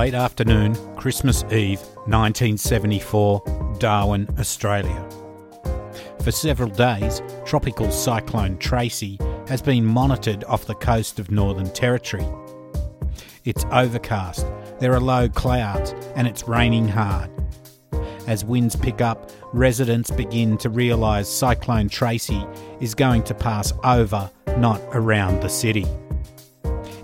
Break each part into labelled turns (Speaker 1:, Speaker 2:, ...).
Speaker 1: late afternoon, Christmas Eve, 1974, Darwin, Australia. For several days, tropical cyclone Tracy has been monitored off the coast of Northern Territory. It's overcast, there are low clouds, and it's raining hard. As winds pick up, residents begin to realise Cyclone Tracy is going to pass over, not around the city.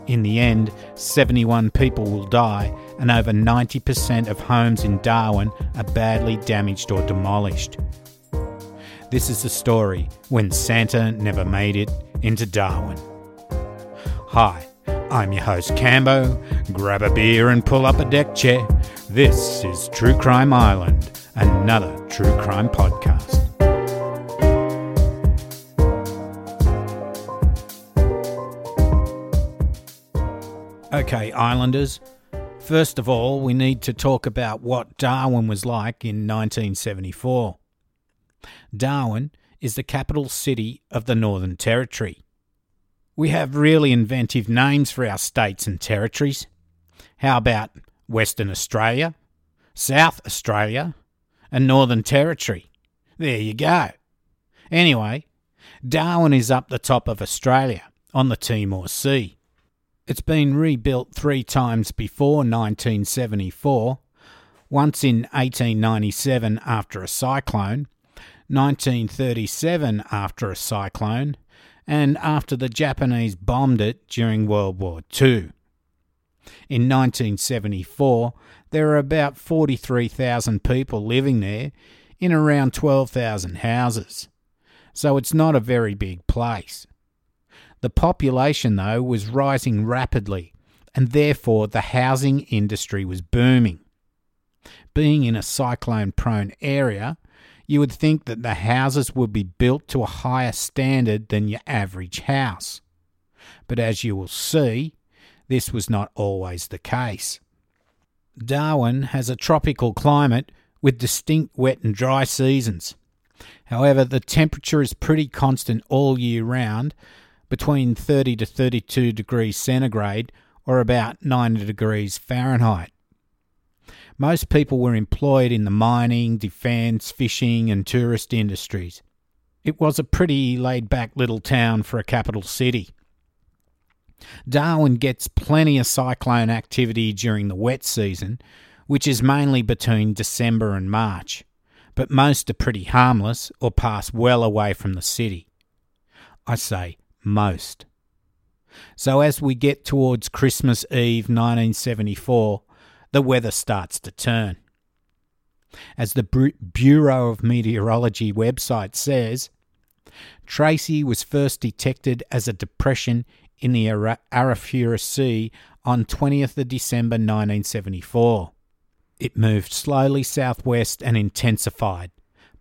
Speaker 1: In the end, 71 people will die, and over 90% of homes in Darwin are badly damaged or demolished. This is the story when Santa never made it into Darwin. Hi, I'm your host Cambo. Grab a beer and pull up a deck chair. This is True Crime Island, another true crime podcast. Okay, Islanders. First of all, we need to talk about what Darwin was like in 1974. Darwin is the capital city of the Northern Territory. We have really inventive names for our states and territories. How about Western Australia, South Australia, and Northern Territory? There you go. Anyway, Darwin is up the top of Australia on the Timor Sea. It's been rebuilt three times before 1974, once in 1897 after a cyclone, 1937 after a cyclone, and after the Japanese bombed it during World War II. In 1974, there were about 43,000 people living there in around 12,000 houses, so it's not a very big place. The population, though, was rising rapidly, and therefore the housing industry was booming. Being in a cyclone prone area, you would think that the houses would be built to a higher standard than your average house. But as you will see, this was not always the case. Darwin has a tropical climate with distinct wet and dry seasons. However, the temperature is pretty constant all year round, between 30 to 32 degrees centigrade or about 90 degrees Fahrenheit. Most people were employed in the mining, defence, fishing, and tourist industries. It was a pretty laid back little town for a capital city. Darwin gets plenty of cyclone activity during the wet season, which is mainly between December and March, but most are pretty harmless or pass well away from the city. I say most. So as we get towards Christmas Eve 1974, the weather starts to turn. As the Bureau of Meteorology website says, Tracy was first detected as a depression in the Arafura Sea on 20th of December 1974. It moved slowly southwest and intensified,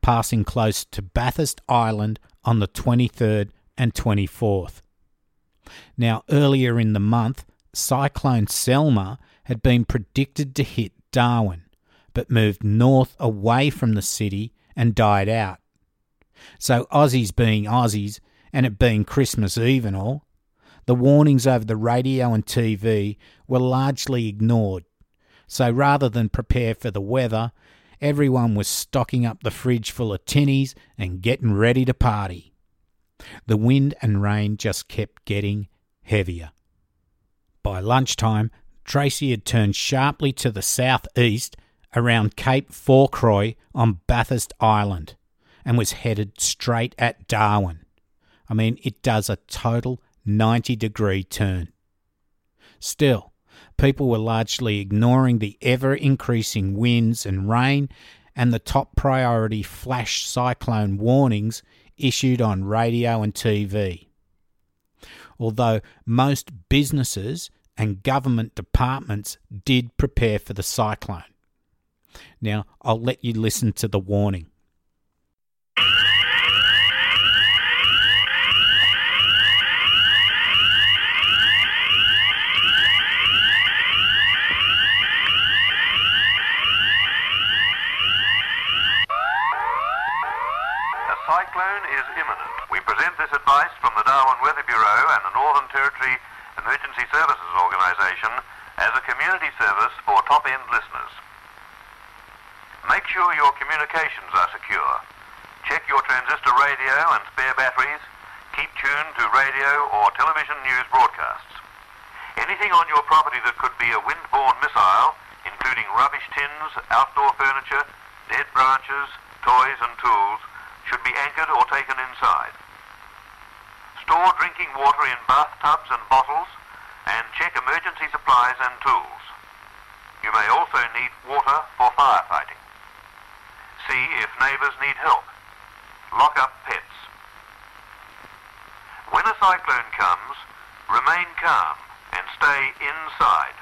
Speaker 1: passing close to Bathurst Island on the 23rd and 24th. Now, earlier in the month, Cyclone Selma had been predicted to hit Darwin, but moved north away from the city and died out. So, Aussies being Aussies, and it being Christmas Eve and all, the warnings over the radio and TV were largely ignored. So, rather than prepare for the weather, everyone was stocking up the fridge full of tinnies and getting ready to party. The wind and rain just kept getting heavier. By lunchtime, Tracy had turned sharply to the southeast around Cape Fourcroy on Bathurst Island and was headed straight at Darwin. I mean, it does a total 90 degree turn. Still, people were largely ignoring the ever increasing winds and rain and the top priority flash cyclone warnings issued on radio and TV. Although most businesses and government departments did prepare for the cyclone. Now, I'll let you listen to the warning.
Speaker 2: Rubbish tins, outdoor furniture, dead branches, toys and tools, should be anchored or taken inside. Store drinking water in bathtubs and bottles and check emergency supplies and tools. You may also need water for firefighting. See if neighbours need help. Lock up pets. When a cyclone comes, remain calm and stay inside.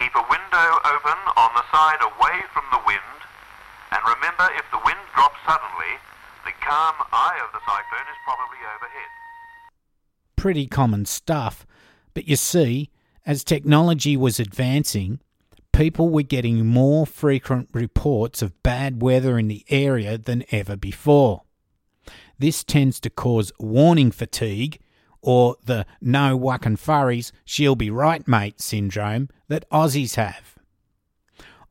Speaker 2: Keep a window open on the side away from the wind and remember if the wind drops suddenly, the calm eye of the cyclone is probably overhead.
Speaker 1: Pretty common stuff, but you see, as technology was advancing, people were getting more frequent reports of bad weather in the area than ever before. This tends to cause warning fatigue, or the no whacking furries, she'll be right, mate syndrome that Aussies have.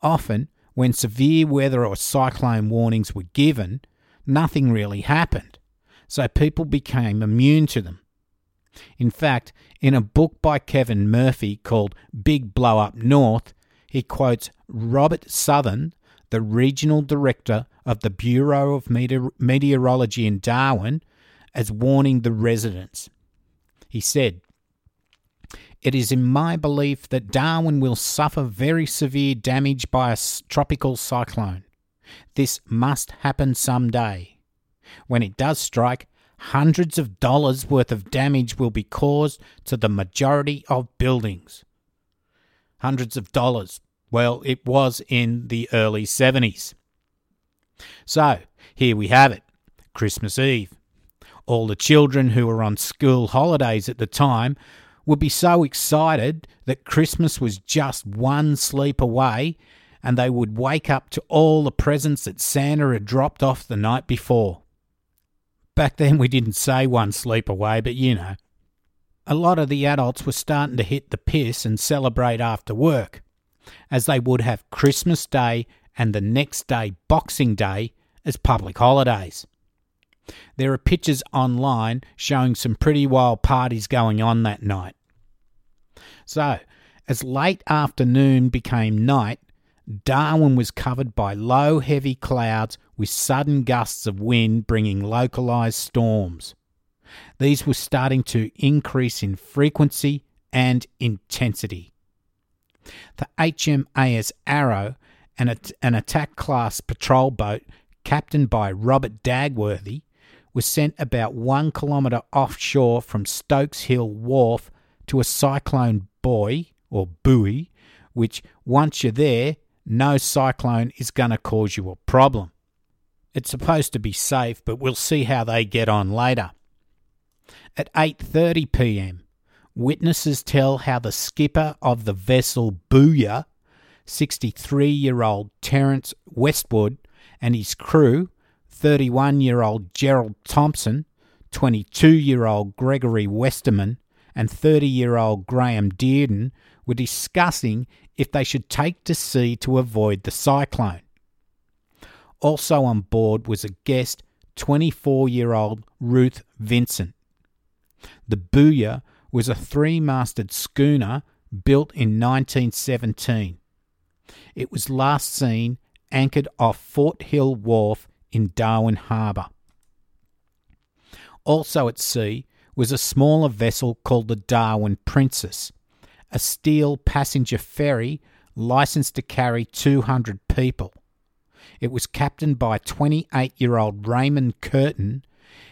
Speaker 1: Often, when severe weather or cyclone warnings were given, nothing really happened, so people became immune to them. In fact, in a book by Kevin Murphy called Big Blow Up North, he quotes Robert Southern, the regional director of the Bureau of Meteor- Meteorology in Darwin, as warning the residents. He said, It is in my belief that Darwin will suffer very severe damage by a tropical cyclone. This must happen some day. When it does strike, hundreds of dollars worth of damage will be caused to the majority of buildings. Hundreds of dollars. Well, it was in the early 70s. So, here we have it Christmas Eve. All the children who were on school holidays at the time would be so excited that Christmas was just one sleep away and they would wake up to all the presents that Santa had dropped off the night before. Back then we didn't say one sleep away, but you know. A lot of the adults were starting to hit the piss and celebrate after work, as they would have Christmas Day and the next day, Boxing Day, as public holidays. There are pictures online showing some pretty wild parties going on that night. So, as late afternoon became night, Darwin was covered by low, heavy clouds with sudden gusts of wind bringing localized storms. These were starting to increase in frequency and intensity. The HMAS Arrow, an, attack class patrol boat captained by Robert Dagworthy, was sent about one kilometre offshore from Stokes Hill Wharf to a cyclone buoy or buoy, which once you're there, no cyclone is going to cause you a problem. It's supposed to be safe, but we'll see how they get on later. At 8:30 p.m., witnesses tell how the skipper of the vessel Booyah, 63-year-old Terence Westwood, and his crew, 31-year-old Gerald Thompson, 22-year-old Gregory Westerman, and 30-year-old Graham Dearden were discussing if they should take to sea to avoid the cyclone. Also on board was a guest, 24 year old Ruth Vincent. The Booyah was a three masted schooner built in 1917. It was last seen anchored off Fort Hill Wharf in Darwin Harbour. Also at sea was a smaller vessel called the Darwin Princess, a steel passenger ferry licensed to carry 200 people. It was captained by 28 year old Raymond Curtin.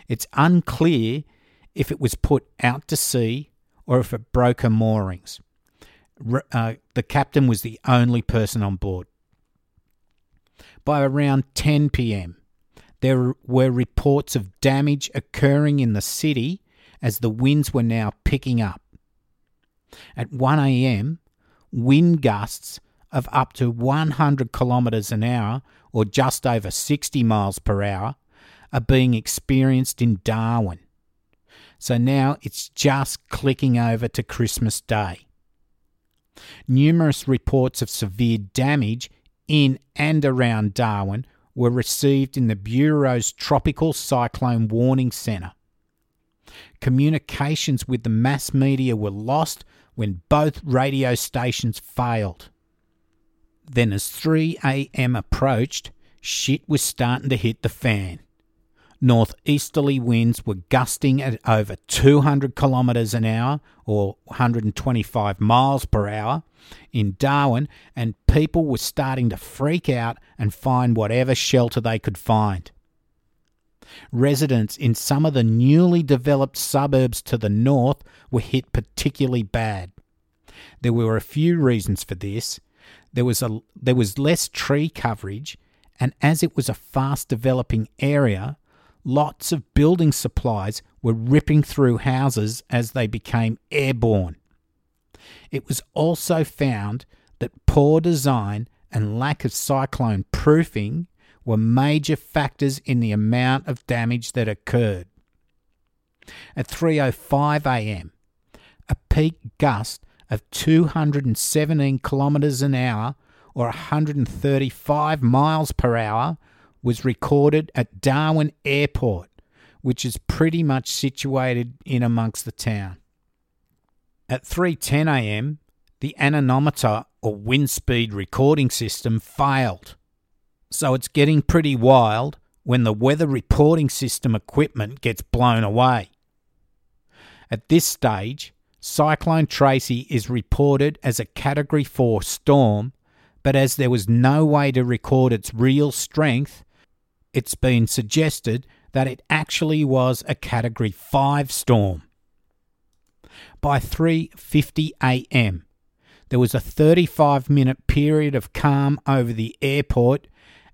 Speaker 1: It's unclear if it was put out to sea or if it broke her moorings. Uh, the captain was the only person on board. By around 10 pm, there were reports of damage occurring in the city as the winds were now picking up. At 1 am, wind gusts of up to 100 kilometres an hour or just over 60 miles per hour are being experienced in Darwin. So now it's just clicking over to Christmas Day. Numerous reports of severe damage in and around Darwin were received in the Bureau's Tropical Cyclone Warning Centre. Communications with the mass media were lost when both radio stations failed. Then, as 3 a.m. approached, shit was starting to hit the fan. Northeasterly winds were gusting at over 200 kilometres an hour or 125 miles per hour in Darwin, and people were starting to freak out and find whatever shelter they could find. Residents in some of the newly developed suburbs to the north were hit particularly bad. There were a few reasons for this. There was a there was less tree coverage, and as it was a fast developing area, lots of building supplies were ripping through houses as they became airborne. It was also found that poor design and lack of cyclone proofing were major factors in the amount of damage that occurred. At 3:05 a.m., a peak gust of 217 kilometers an hour or 135 miles per hour was recorded at Darwin Airport, which is pretty much situated in amongst the town. At 3:10 a.m., the anemometer or wind speed recording system failed. So it's getting pretty wild when the weather reporting system equipment gets blown away. At this stage, Cyclone Tracy is reported as a Category 4 storm, but as there was no way to record its real strength, it's been suggested that it actually was a category 5 storm. By 3:50 a.m., there was a 35 minute period of calm over the airport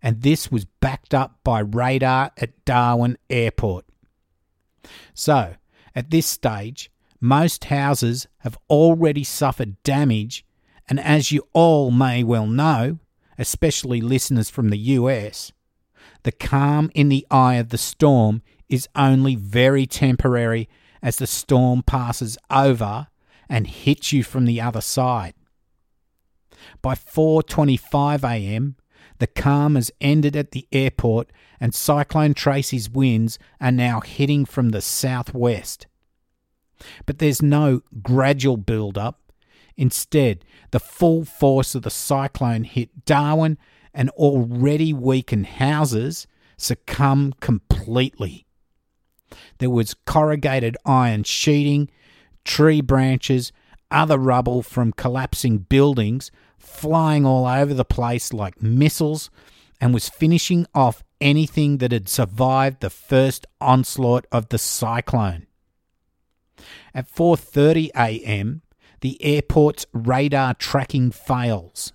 Speaker 1: and this was backed up by radar at Darwin Airport. So, at this stage, most houses have already suffered damage, and as you all may well know, especially listeners from the US, the calm in the eye of the storm is only very temporary as the storm passes over and hits you from the other side. By 4:25 a.m., the calm has ended at the airport and Cyclone Tracy's winds are now hitting from the southwest. But there's no gradual build up. Instead, the full force of the cyclone hit Darwin and already weakened houses succumb completely. There was corrugated iron sheeting, tree branches, other rubble from collapsing buildings flying all over the place like missiles and was finishing off anything that had survived the first onslaught of the cyclone. At 4:30 a.m., the airport's radar tracking fails.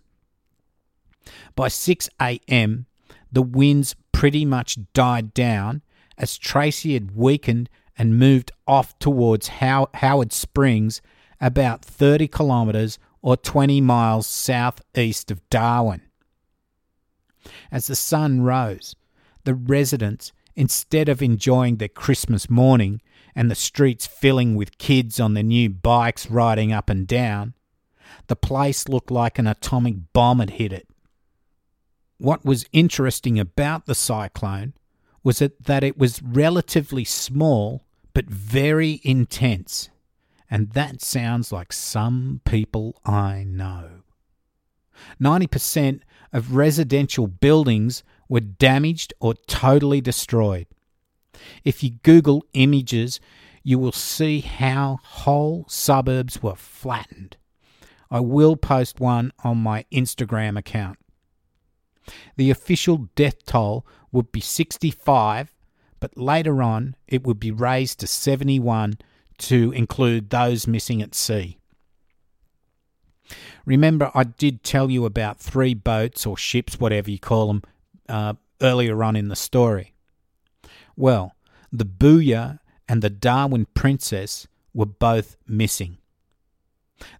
Speaker 1: By 6 a.m., the winds pretty much died down as Tracy had weakened and moved off towards How- Howard Springs, about 30 kilometres or 20 miles southeast of Darwin. As the sun rose, the residents, instead of enjoying their Christmas morning and the streets filling with kids on their new bikes riding up and down, the place looked like an atomic bomb had hit it. What was interesting about the cyclone was it, that it was relatively small but very intense, and that sounds like some people I know. 90% of residential buildings were damaged or totally destroyed. If you Google images, you will see how whole suburbs were flattened. I will post one on my Instagram account. The official death toll would be 65, but later on it would be raised to 71 to include those missing at sea. Remember, I did tell you about three boats or ships, whatever you call them, uh, earlier on in the story. Well, the Booyah and the Darwin Princess were both missing.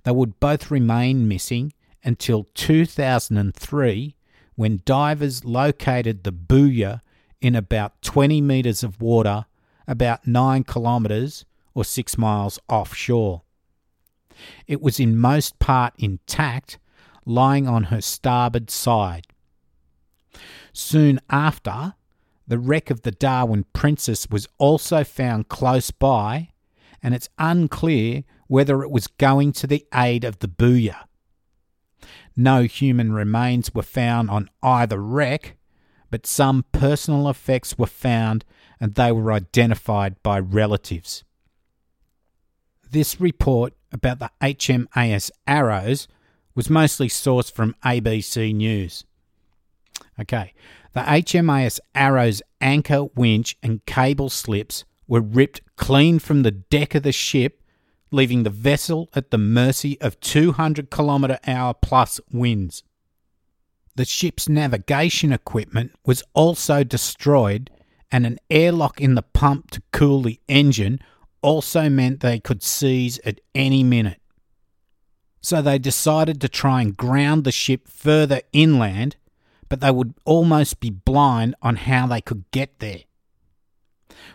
Speaker 1: They would both remain missing until 2003 when divers located the Booyah in about 20 metres of water, about 9 kilometres or 6 miles offshore. It was in most part intact, lying on her starboard side. Soon after, the wreck of the Darwin Princess was also found close by, and it's unclear whether it was going to the aid of the Booyah. No human remains were found on either wreck, but some personal effects were found and they were identified by relatives. This report about the HMAS Arrows was mostly sourced from ABC News. Okay, the HMAS Arrow's anchor, winch, and cable slips were ripped clean from the deck of the ship, leaving the vessel at the mercy of 200 km hour plus winds. The ship's navigation equipment was also destroyed, and an airlock in the pump to cool the engine also meant they could seize at any minute. So they decided to try and ground the ship further inland but they would almost be blind on how they could get there.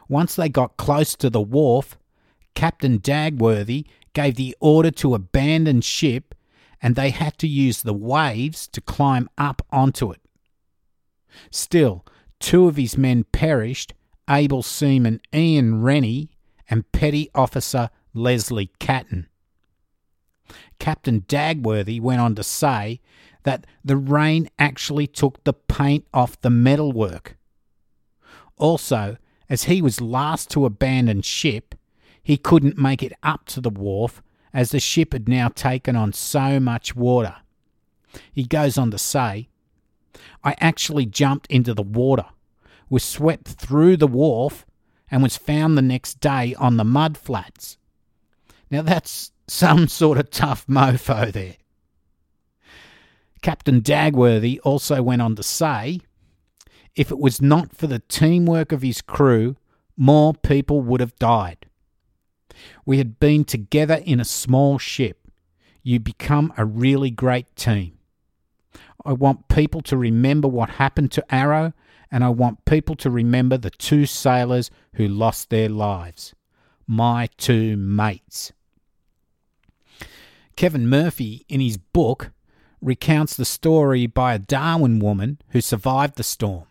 Speaker 1: Once they got close to the wharf, Captain Dagworthy gave the order to abandon ship and they had to use the waves to climb up onto it. Still, two of his men perished able seaman Ian Rennie and petty officer Leslie Catton. Captain Dagworthy went on to say that the rain actually took the paint off the metalwork. Also, as he was last to abandon ship, he couldn't make it up to the wharf as the ship had now taken on so much water. He goes on to say, I actually jumped into the water, was swept through the wharf, and was found the next day on the mud flats. Now that's some sort of tough mofo there. Captain Dagworthy also went on to say if it was not for the teamwork of his crew, more people would have died. We had been together in a small ship. You become a really great team. I want people to remember what happened to Arrow, and I want people to remember the two sailors who lost their lives. My two mates. Kevin Murphy, in his book, recounts the story by a Darwin woman who survived the storm.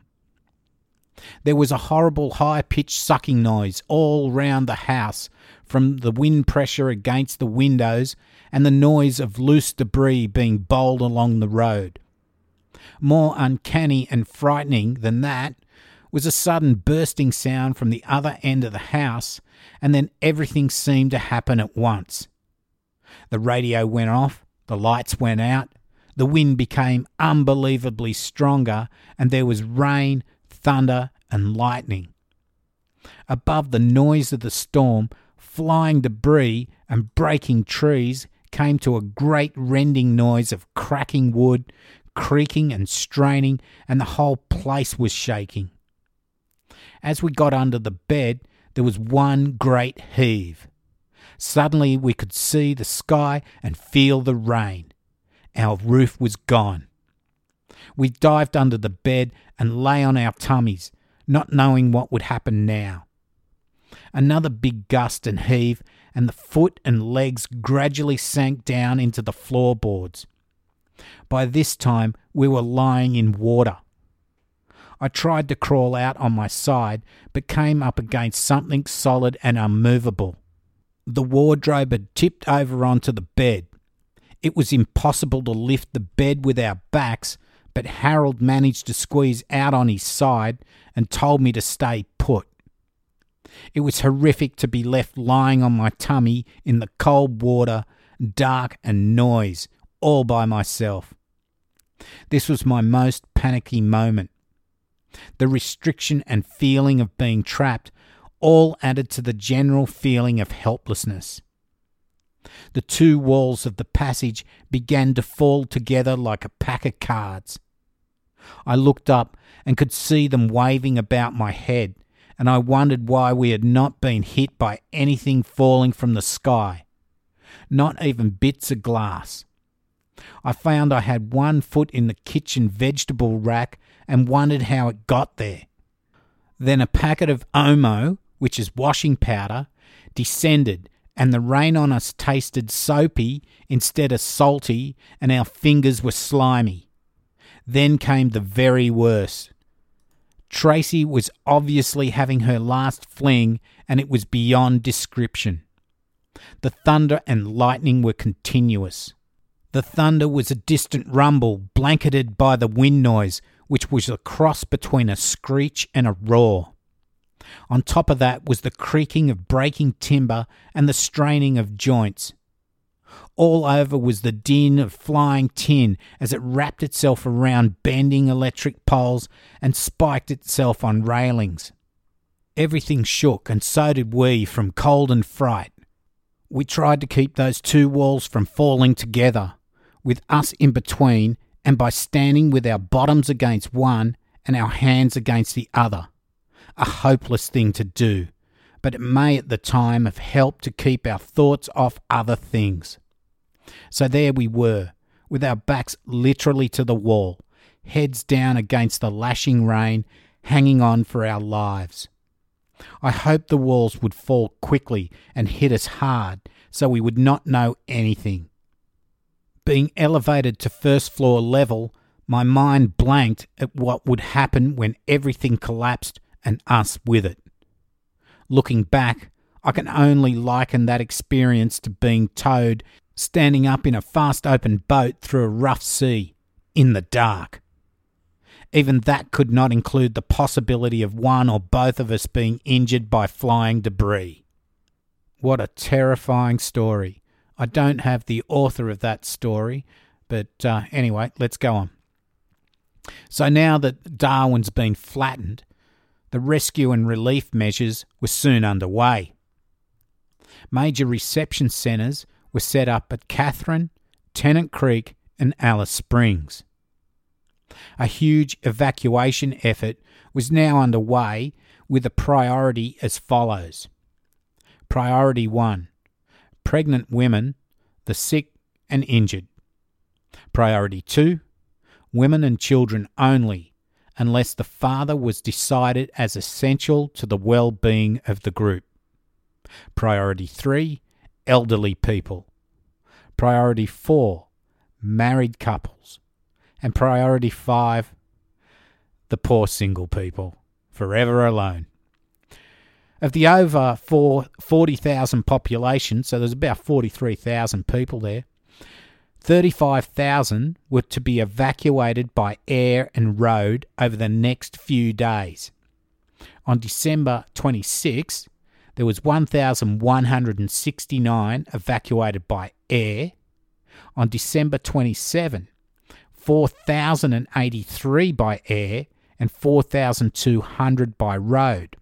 Speaker 1: There was a horrible high pitched sucking noise all round the house from the wind pressure against the windows and the noise of loose debris being bowled along the road. More uncanny and frightening than that was a sudden bursting sound from the other end of the house, and then everything seemed to happen at once. The radio went off, the lights went out, the wind became unbelievably stronger, and there was rain, thunder, and lightning. Above the noise of the storm, flying debris and breaking trees came to a great rending noise of cracking wood, creaking and straining, and the whole place was shaking. As we got under the bed, there was one great heave. Suddenly we could see the sky and feel the rain. Our roof was gone. We dived under the bed and lay on our tummies, not knowing what would happen now. Another big gust and heave, and the foot and legs gradually sank down into the floorboards. By this time, we were lying in water. I tried to crawl out on my side, but came up against something solid and unmovable. The wardrobe had tipped over onto the bed. It was impossible to lift the bed with our backs, but Harold managed to squeeze out on his side and told me to stay put. It was horrific to be left lying on my tummy in the cold water, dark and noise, all by myself. This was my most panicky moment. The restriction and feeling of being trapped all added to the general feeling of helplessness. The two walls of the passage began to fall together like a pack of cards. I looked up and could see them waving about my head, and I wondered why we had not been hit by anything falling from the sky, not even bits of glass. I found I had one foot in the kitchen vegetable rack and wondered how it got there. Then a packet of Omo, which is washing powder, descended and the rain on us tasted soapy instead of salty, and our fingers were slimy. Then came the very worst. Tracy was obviously having her last fling, and it was beyond description. The thunder and lightning were continuous. The thunder was a distant rumble, blanketed by the wind noise, which was a cross between a screech and a roar. On top of that was the creaking of breaking timber and the straining of joints. All over was the din of flying tin as it wrapped itself around bending electric poles and spiked itself on railings. Everything shook, and so did we from cold and fright. We tried to keep those two walls from falling together, with us in between, and by standing with our bottoms against one and our hands against the other. A hopeless thing to do, but it may at the time have helped to keep our thoughts off other things. So there we were, with our backs literally to the wall, heads down against the lashing rain, hanging on for our lives. I hoped the walls would fall quickly and hit us hard so we would not know anything. Being elevated to first floor level, my mind blanked at what would happen when everything collapsed and us with it. Looking back, I can only liken that experience to being towed standing up in a fast open boat through a rough sea in the dark. Even that could not include the possibility of one or both of us being injured by flying debris. What a terrifying story. I don't have the author of that story, but uh, anyway, let's go on. So now that Darwin's been flattened, the rescue and relief measures were soon underway. Major reception centres were set up at Katherine, Tennant Creek, and Alice Springs. A huge evacuation effort was now underway with a priority as follows Priority 1 Pregnant women, the sick and injured. Priority 2 Women and children only, unless the father was decided as essential to the well being of the group. Priority 3 elderly people. Priority four, married couples. And priority five, the poor single people, forever alone. Of the over 40,000 population, so there's about 43,000 people there, 35,000 were to be evacuated by air and road over the next few days. On December 26, there was 1,169 evacuated by air. On December 27, 4,083 by air and 4,200 by road.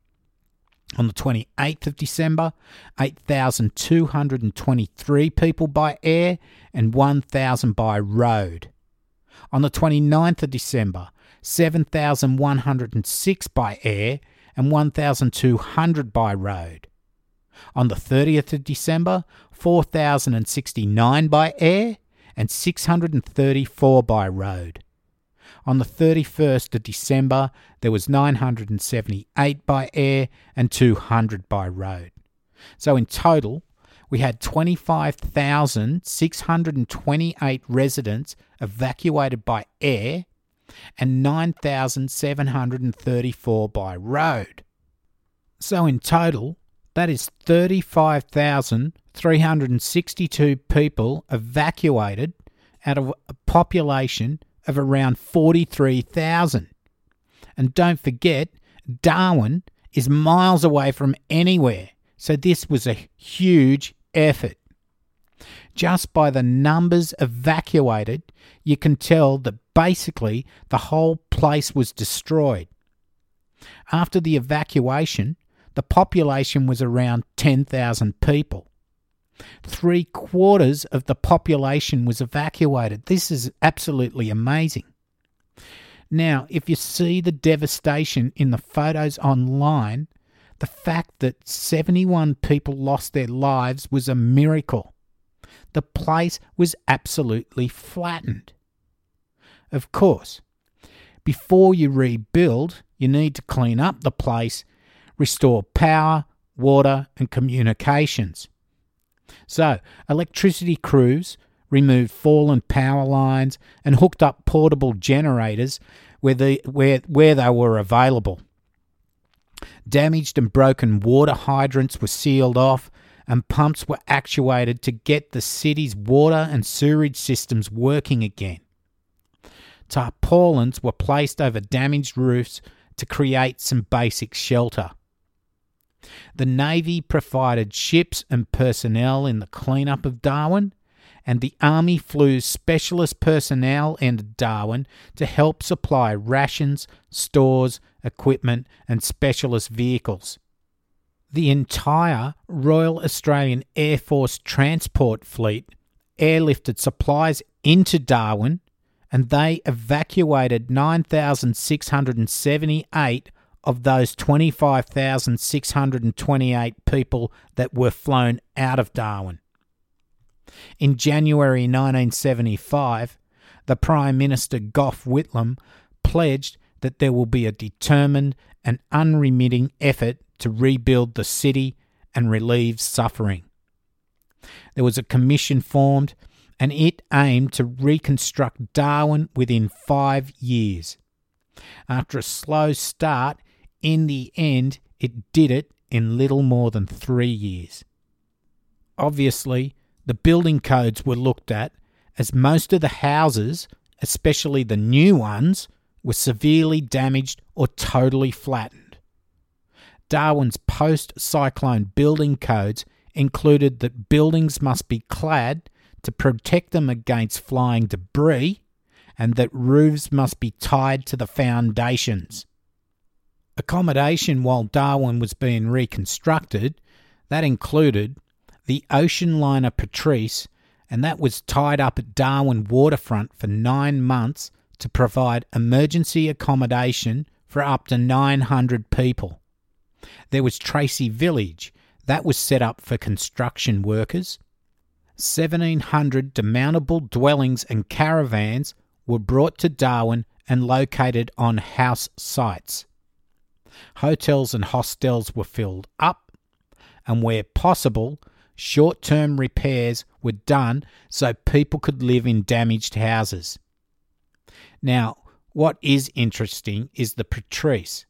Speaker 1: On the 28th of December, 8,223 people by air and 1,000 by road. On the 29th of December, 7,106 by air and 1,200 by road. On the 30th of December, 4,069 by air and 634 by road. On the 31st of December, there was 978 by air and 200 by road. So in total, we had 25,628 residents evacuated by air and 9,734 by road. So in total, that is 35,362 people evacuated out of a population of around 43,000. And don't forget, Darwin is miles away from anywhere, so this was a huge effort. Just by the numbers evacuated, you can tell that basically the whole place was destroyed. After the evacuation, the population was around 10,000 people. Three quarters of the population was evacuated. This is absolutely amazing. Now, if you see the devastation in the photos online, the fact that 71 people lost their lives was a miracle. The place was absolutely flattened. Of course, before you rebuild, you need to clean up the place, restore power, water, and communications. So, electricity crews removed fallen power lines and hooked up portable generators where, the, where, where they were available. Damaged and broken water hydrants were sealed off, and pumps were actuated to get the city's water and sewerage systems working again. Tarpaulins were placed over damaged roofs to create some basic shelter. The Navy provided ships and personnel in the cleanup of Darwin, and the Army flew specialist personnel into Darwin to help supply rations, stores, equipment, and specialist vehicles. The entire Royal Australian Air Force transport fleet airlifted supplies into Darwin and they evacuated 9,678 of those 25,628 people that were flown out of Darwin. In January 1975, the Prime Minister Gough Whitlam pledged that there will be a determined and unremitting effort to rebuild the city and relieve suffering. There was a commission formed, and it aimed to reconstruct Darwin within five years. After a slow start, in the end, it did it in little more than three years. Obviously, the building codes were looked at as most of the houses, especially the new ones, were severely damaged or totally flattened. Darwin's post cyclone building codes included that buildings must be clad to protect them against flying debris and that roofs must be tied to the foundations. Accommodation while Darwin was being reconstructed, that included the ocean liner Patris, and that was tied up at Darwin waterfront for nine months to provide emergency accommodation for up to 900 people. There was Tracy Village, that was set up for construction workers. 1,700 demountable dwellings and caravans were brought to Darwin and located on house sites. Hotels and hostels were filled up, and where possible, short term repairs were done so people could live in damaged houses. Now, what is interesting is the Patris.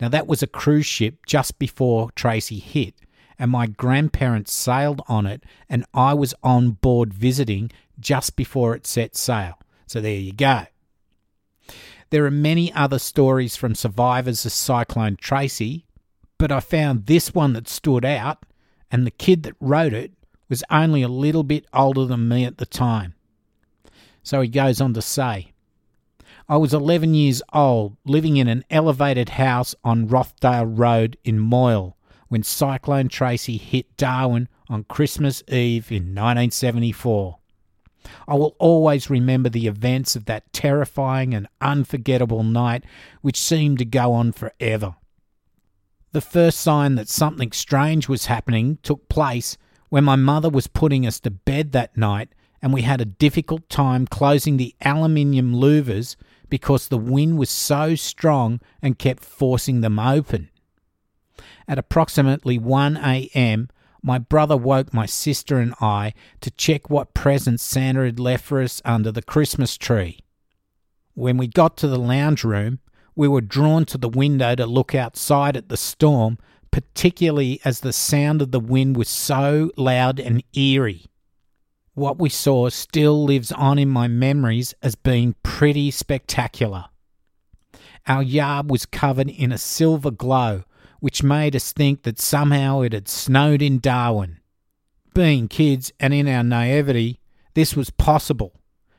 Speaker 1: Now, that was a cruise ship just before Tracy hit, and my grandparents sailed on it, and I was on board visiting just before it set sail. So there you go. There are many other stories from survivors of Cyclone Tracy, but I found this one that stood out, and the kid that wrote it was only a little bit older than me at the time. So he goes on to say, I was 11 years old, living in an elevated house on Rothdale Road in Moil when Cyclone Tracy hit Darwin on Christmas Eve in 1974. I will always remember the events of that terrifying and unforgettable night, which seemed to go on forever. The first sign that something strange was happening took place when my mother was putting us to bed that night, and we had a difficult time closing the aluminium louvers because the wind was so strong and kept forcing them open. At approximately 1 a.m., my brother woke my sister and I to check what presents Santa had left for us under the Christmas tree. When we got to the lounge room, we were drawn to the window to look outside at the storm, particularly as the sound of the wind was so loud and eerie. What we saw still lives on in my memories as being pretty spectacular. Our yard was covered in a silver glow, which made us think that somehow it had snowed in Darwin. Being kids and in our naivety, this was possible,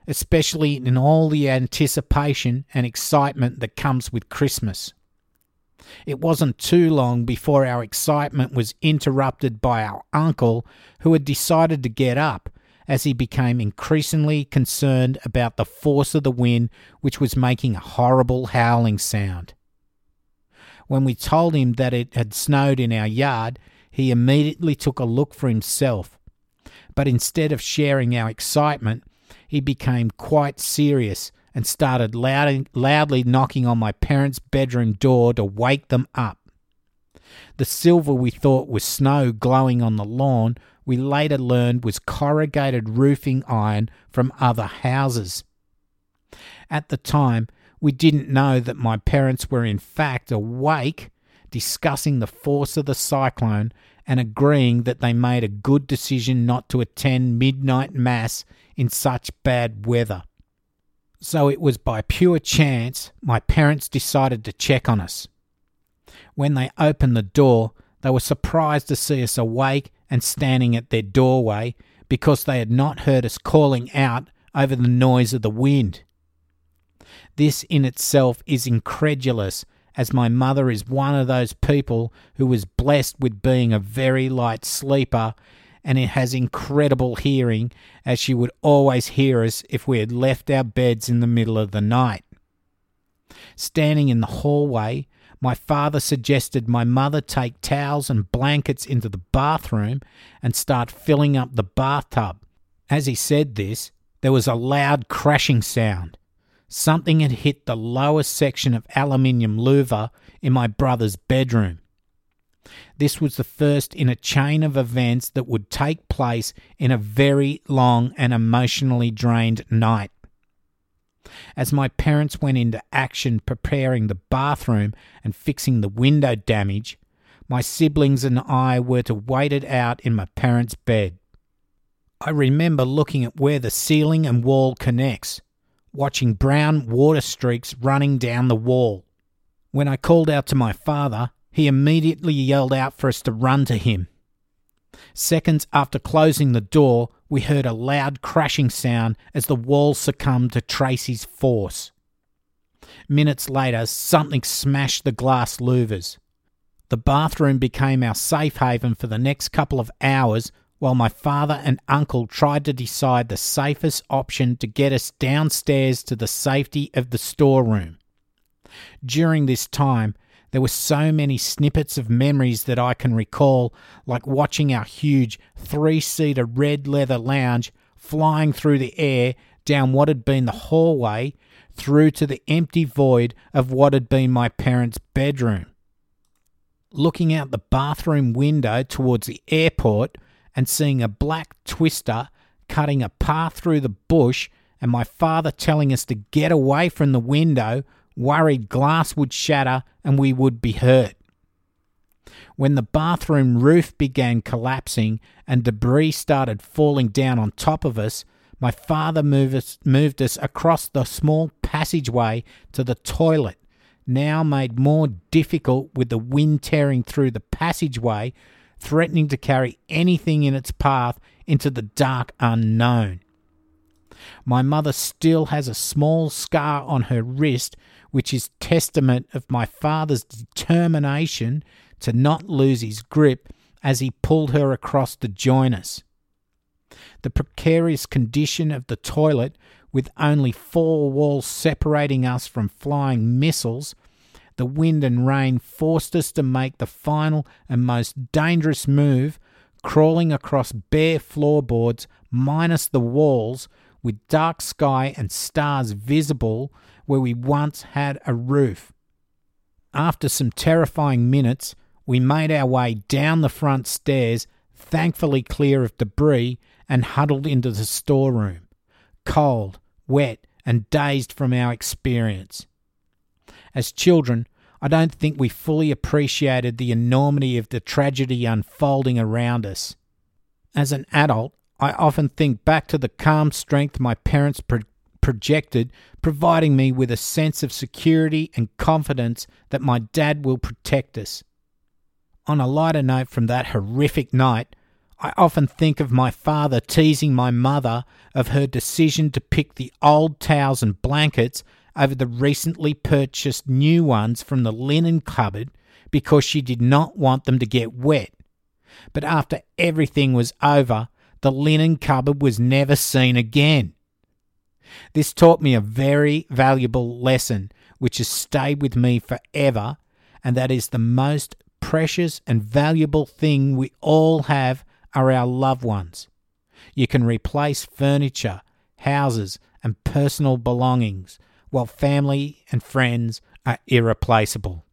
Speaker 1: especially in all the anticipation and excitement that comes with Christmas. It wasn't too long before our excitement was interrupted by our uncle, who had decided to get up as he became increasingly concerned about the force of the wind, which was making a horrible howling sound. When we told him that it had snowed in our yard, he immediately took a look for himself. But instead of sharing our excitement, he became quite serious and started loud, loudly knocking on my parents' bedroom door to wake them up. The silver we thought was snow glowing on the lawn, we later learned was corrugated roofing iron from other houses. At the time, we didn't know that my parents were in fact awake, discussing the force of the cyclone and agreeing that they made a good decision not to attend midnight mass in such bad weather. So it was by pure chance my parents decided to check on us. When they opened the door, they were surprised to see us awake and standing at their doorway because they had not heard us calling out over the noise of the wind. This in itself is incredulous, as my mother is one of those people who was blessed with being a very light sleeper and it has incredible hearing, as she would always hear us if we had left our beds in the middle of the night. Standing in the hallway, my father suggested my mother take towels and blankets into the bathroom and start filling up the bathtub. As he said this, there was a loud crashing sound. Something had hit the lowest section of aluminium louver in my brother's bedroom. This was the first in a chain of events that would take place in a very long and emotionally drained night. As my parents went into action preparing the bathroom and fixing the window damage, my siblings and I were to wait it out in my parents' bed. I remember looking at where the ceiling and wall connects, watching brown water streaks running down the wall. When I called out to my father, he immediately yelled out for us to run to him. Seconds after closing the door, we heard a loud crashing sound as the wall succumbed to Tracy's force. Minutes later, something smashed the glass louvers. The bathroom became our safe haven for the next couple of hours while my father and uncle tried to decide the safest option to get us downstairs to the safety of the storeroom. During this time, there were so many snippets of memories that I can recall, like watching our huge three seater red leather lounge flying through the air down what had been the hallway through to the empty void of what had been my parents' bedroom. Looking out the bathroom window towards the airport and seeing a black twister cutting a path through the bush, and my father telling us to get away from the window worried glass would shatter and we would be hurt. When the bathroom roof began collapsing and debris started falling down on top of us, my father moved us, moved us across the small passageway to the toilet, now made more difficult with the wind tearing through the passageway, threatening to carry anything in its path into the dark unknown. My mother still has a small scar on her wrist which is testament of my father's determination to not lose his grip as he pulled her across to join us. The precarious condition of the toilet, with only four walls separating us from flying missiles, the wind and rain forced us to make the final and most dangerous move, crawling across bare floorboards minus the walls, with dark sky and stars visible where we once had a roof. After some terrifying minutes, we made our way down the front stairs, thankfully clear of debris, and huddled into the storeroom, cold, wet, and dazed from our experience. As children, I don't think we fully appreciated the enormity of the tragedy unfolding around us. As an adult, I often think back to the calm strength my parents pro- projected, providing me with a sense of security and confidence that my dad will protect us. On a lighter note from that horrific night, I often think of my father teasing my mother of her decision to pick the old towels and blankets over the recently purchased new ones from the linen cupboard because she did not want them to get wet. But after everything was over, the linen cupboard was never seen again. This taught me a very valuable lesson which has stayed with me forever, and that is the most precious and valuable thing we all have are our loved ones. You can replace furniture, houses, and personal belongings, while family and friends are irreplaceable.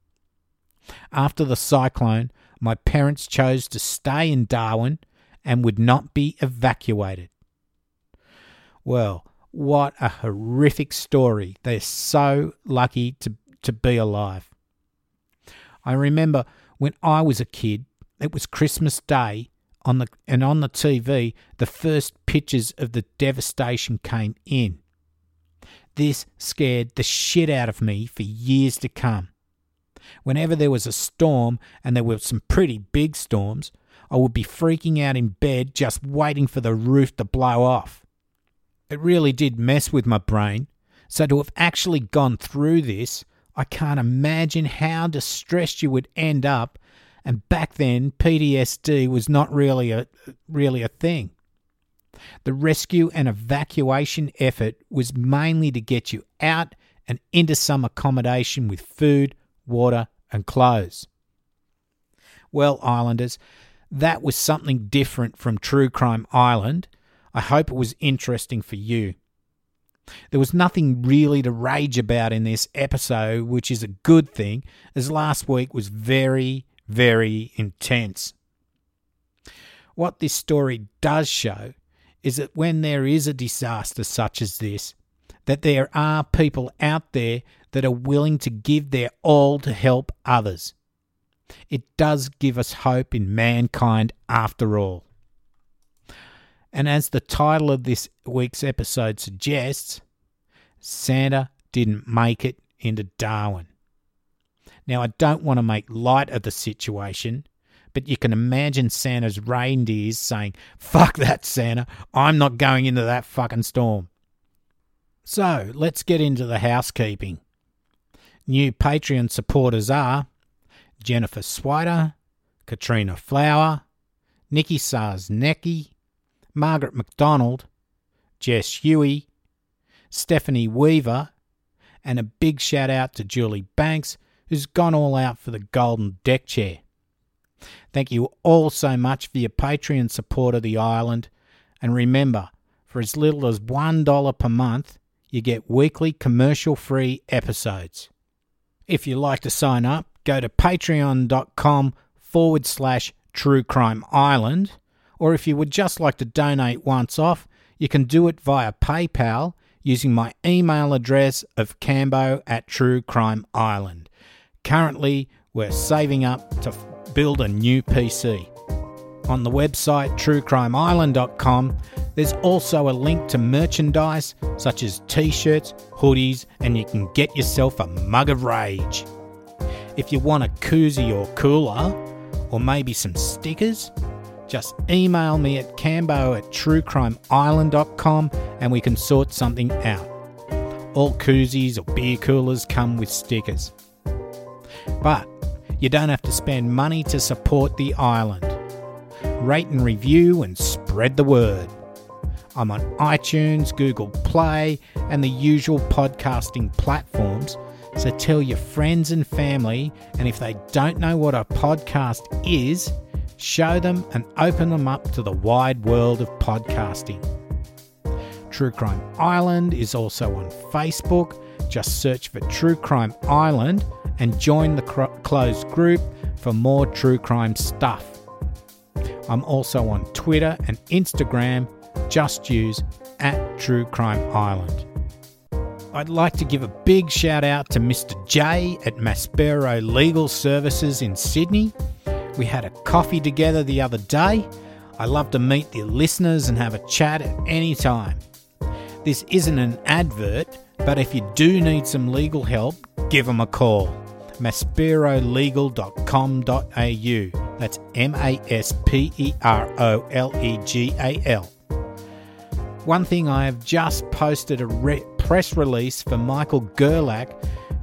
Speaker 1: After the cyclone, my parents chose to stay in Darwin and would not be evacuated. Well, what a horrific story. They're so lucky to, to be alive. I remember when I was a kid, it was Christmas Day, on the and on the TV, the first pictures of the devastation came in. This scared the shit out of me for years to come. Whenever there was a storm, and there were some pretty big storms, I would be freaking out in bed just waiting for the roof to blow off. It really did mess with my brain, so to have actually gone through this, I can't imagine how distressed you would end up. And back then, PTSD was not really a really a thing. The rescue and evacuation effort was mainly to get you out and into some accommodation with food, water, and clothes. Well, Islanders, that was something different from True Crime Island. I hope it was interesting for you. There was nothing really to rage about in this episode, which is a good thing, as last week was very, very intense. What this story does show is that when there is a disaster such as this, that there are people out there that are willing to give their all to help others. It does give us hope in mankind after all. And as the title of this week's episode suggests, Santa didn't make it into Darwin. Now, I don't want to make light of the situation, but you can imagine Santa's reindeers saying, Fuck that, Santa. I'm not going into that fucking storm. So, let's get into the housekeeping. New Patreon supporters are Jennifer Swider, Katrina Flower, Nikki Sarsnecki, Margaret McDonald, Jess Huey, Stephanie Weaver, and a big shout out to Julie Banks, who's gone all out for the golden deck chair. Thank you all so much for your Patreon support of the island, and remember, for as little as $1 per month, you get weekly commercial free episodes. If you'd like to sign up, go to patreon.com forward slash true crime island, or if you would just like to donate once off, you can do it via PayPal using my email address of cambo at True Crime Island. Currently, we're saving up to build a new PC. On the website truecrimeisland.com, there's also a link to merchandise such as t shirts, hoodies, and you can get yourself a mug of rage. If you want a koozie or cooler, or maybe some stickers, just email me at cambo at truecrimeisland.com and we can sort something out. All koozies or beer coolers come with stickers. But you don't have to spend money to support the island. Rate and review and spread the word. I'm on iTunes, Google Play, and the usual podcasting platforms. So tell your friends and family, and if they don't know what a podcast is, show them and open them up to the wide world of podcasting. True Crime Island is also on Facebook. Just search for True Crime Island and join the cr- closed group for more true crime stuff. I'm also on Twitter and Instagram. Just use at True Crime Island. I'd like to give a big shout out to Mr. J at Maspero Legal Services in Sydney. We had a coffee together the other day. I love to meet the listeners and have a chat at any time. This isn't an advert, but if you do need some legal help, give them a call. masperolegal.com.au. That's M A S P E R O L E G A L. One thing I have just posted a re- press release for Michael Gerlach,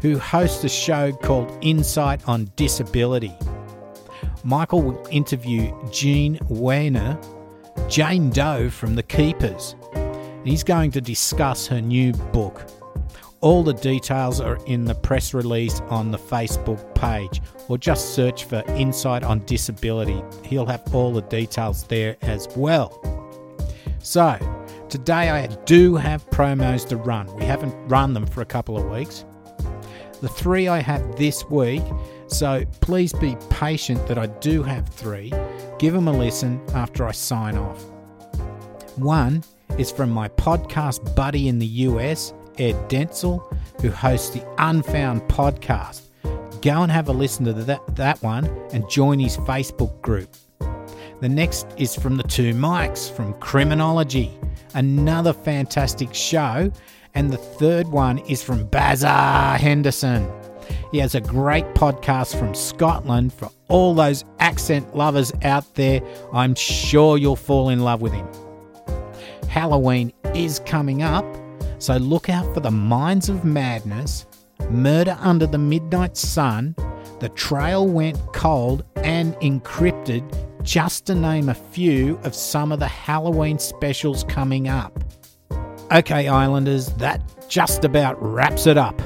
Speaker 1: who hosts a show called Insight on Disability. Michael will interview Jean Wehner, Jane Doe from The Keepers. He's going to discuss her new book. All the details are in the press release on the Facebook page, or just search for Insight on Disability. He'll have all the details there as well. So, today I do have promos to run. We haven't run them for a couple of weeks. The three I have this week So please be patient that I do have three. Give them a listen after I sign off. One is from my podcast buddy in the US, Ed Dentzel, who hosts the Unfound podcast. Go and have a listen to that, that one and join his Facebook group. The next is from the two Mikes from Criminology, another fantastic show. And the third one is from Bazar Henderson. He has a great podcast from Scotland for all those accent lovers out there. I'm sure you'll fall in love with him. Halloween is coming up, so look out for the Minds of Madness, Murder Under the Midnight Sun, The Trail Went Cold, and Encrypted, just to name a few of some of the Halloween specials coming up. Okay, Islanders, that just about wraps it up.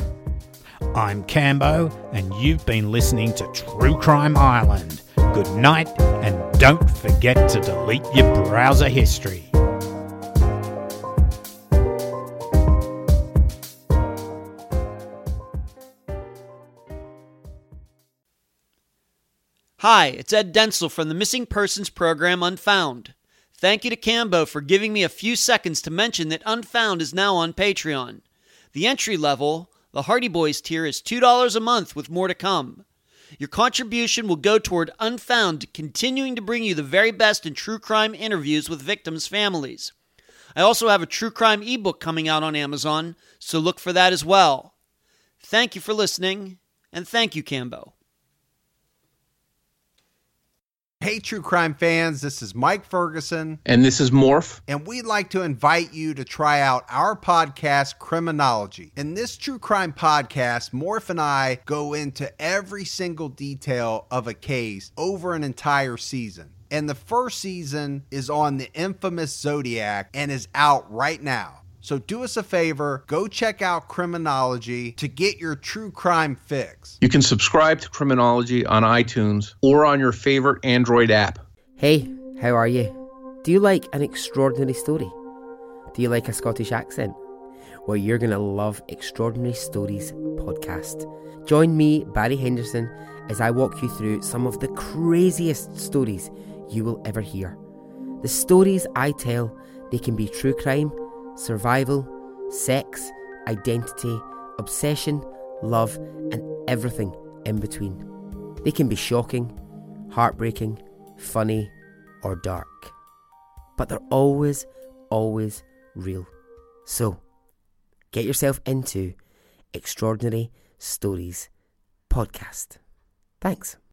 Speaker 1: I'm Cambo, and you've been listening to True Crime Island. Good night, and don't forget to delete your browser history.
Speaker 3: Hi, it's Ed Dentzel from the Missing Persons Program Unfound. Thank you to Cambo for giving me a few seconds to mention that Unfound is now on Patreon. The entry level, the Hardy Boys tier, is $2 a month with more to come. Your contribution will go toward Unfound continuing to bring you the very best in true crime interviews with victims' families. I also have a true crime ebook coming out on Amazon, so look for that as well. Thank you for listening, and thank you, Cambo.
Speaker 4: Hey, true crime fans, this is Mike Ferguson.
Speaker 5: And this is Morph.
Speaker 4: And we'd like to invite you to try out our podcast, Criminology. In this true crime podcast, Morph and I go into every single detail of a case over an entire season. And the first season is on the infamous Zodiac and is out right now. So do us a favor, go check out Criminology to get your true crime fix.
Speaker 5: You can subscribe to Criminology on iTunes or on your favorite Android app.
Speaker 6: Hey, how are you? Do you like an extraordinary story? Do you like a Scottish accent? Well, you're going to love Extraordinary Stories podcast. Join me, Barry Henderson, as I walk you through some of the craziest stories you will ever hear. The stories I tell, they can be true crime survival, sex, identity, obsession, love, and everything in between. They can be shocking, heartbreaking, funny, or dark. But they're always, always real. So, get yourself into Extraordinary Stories podcast. Thanks.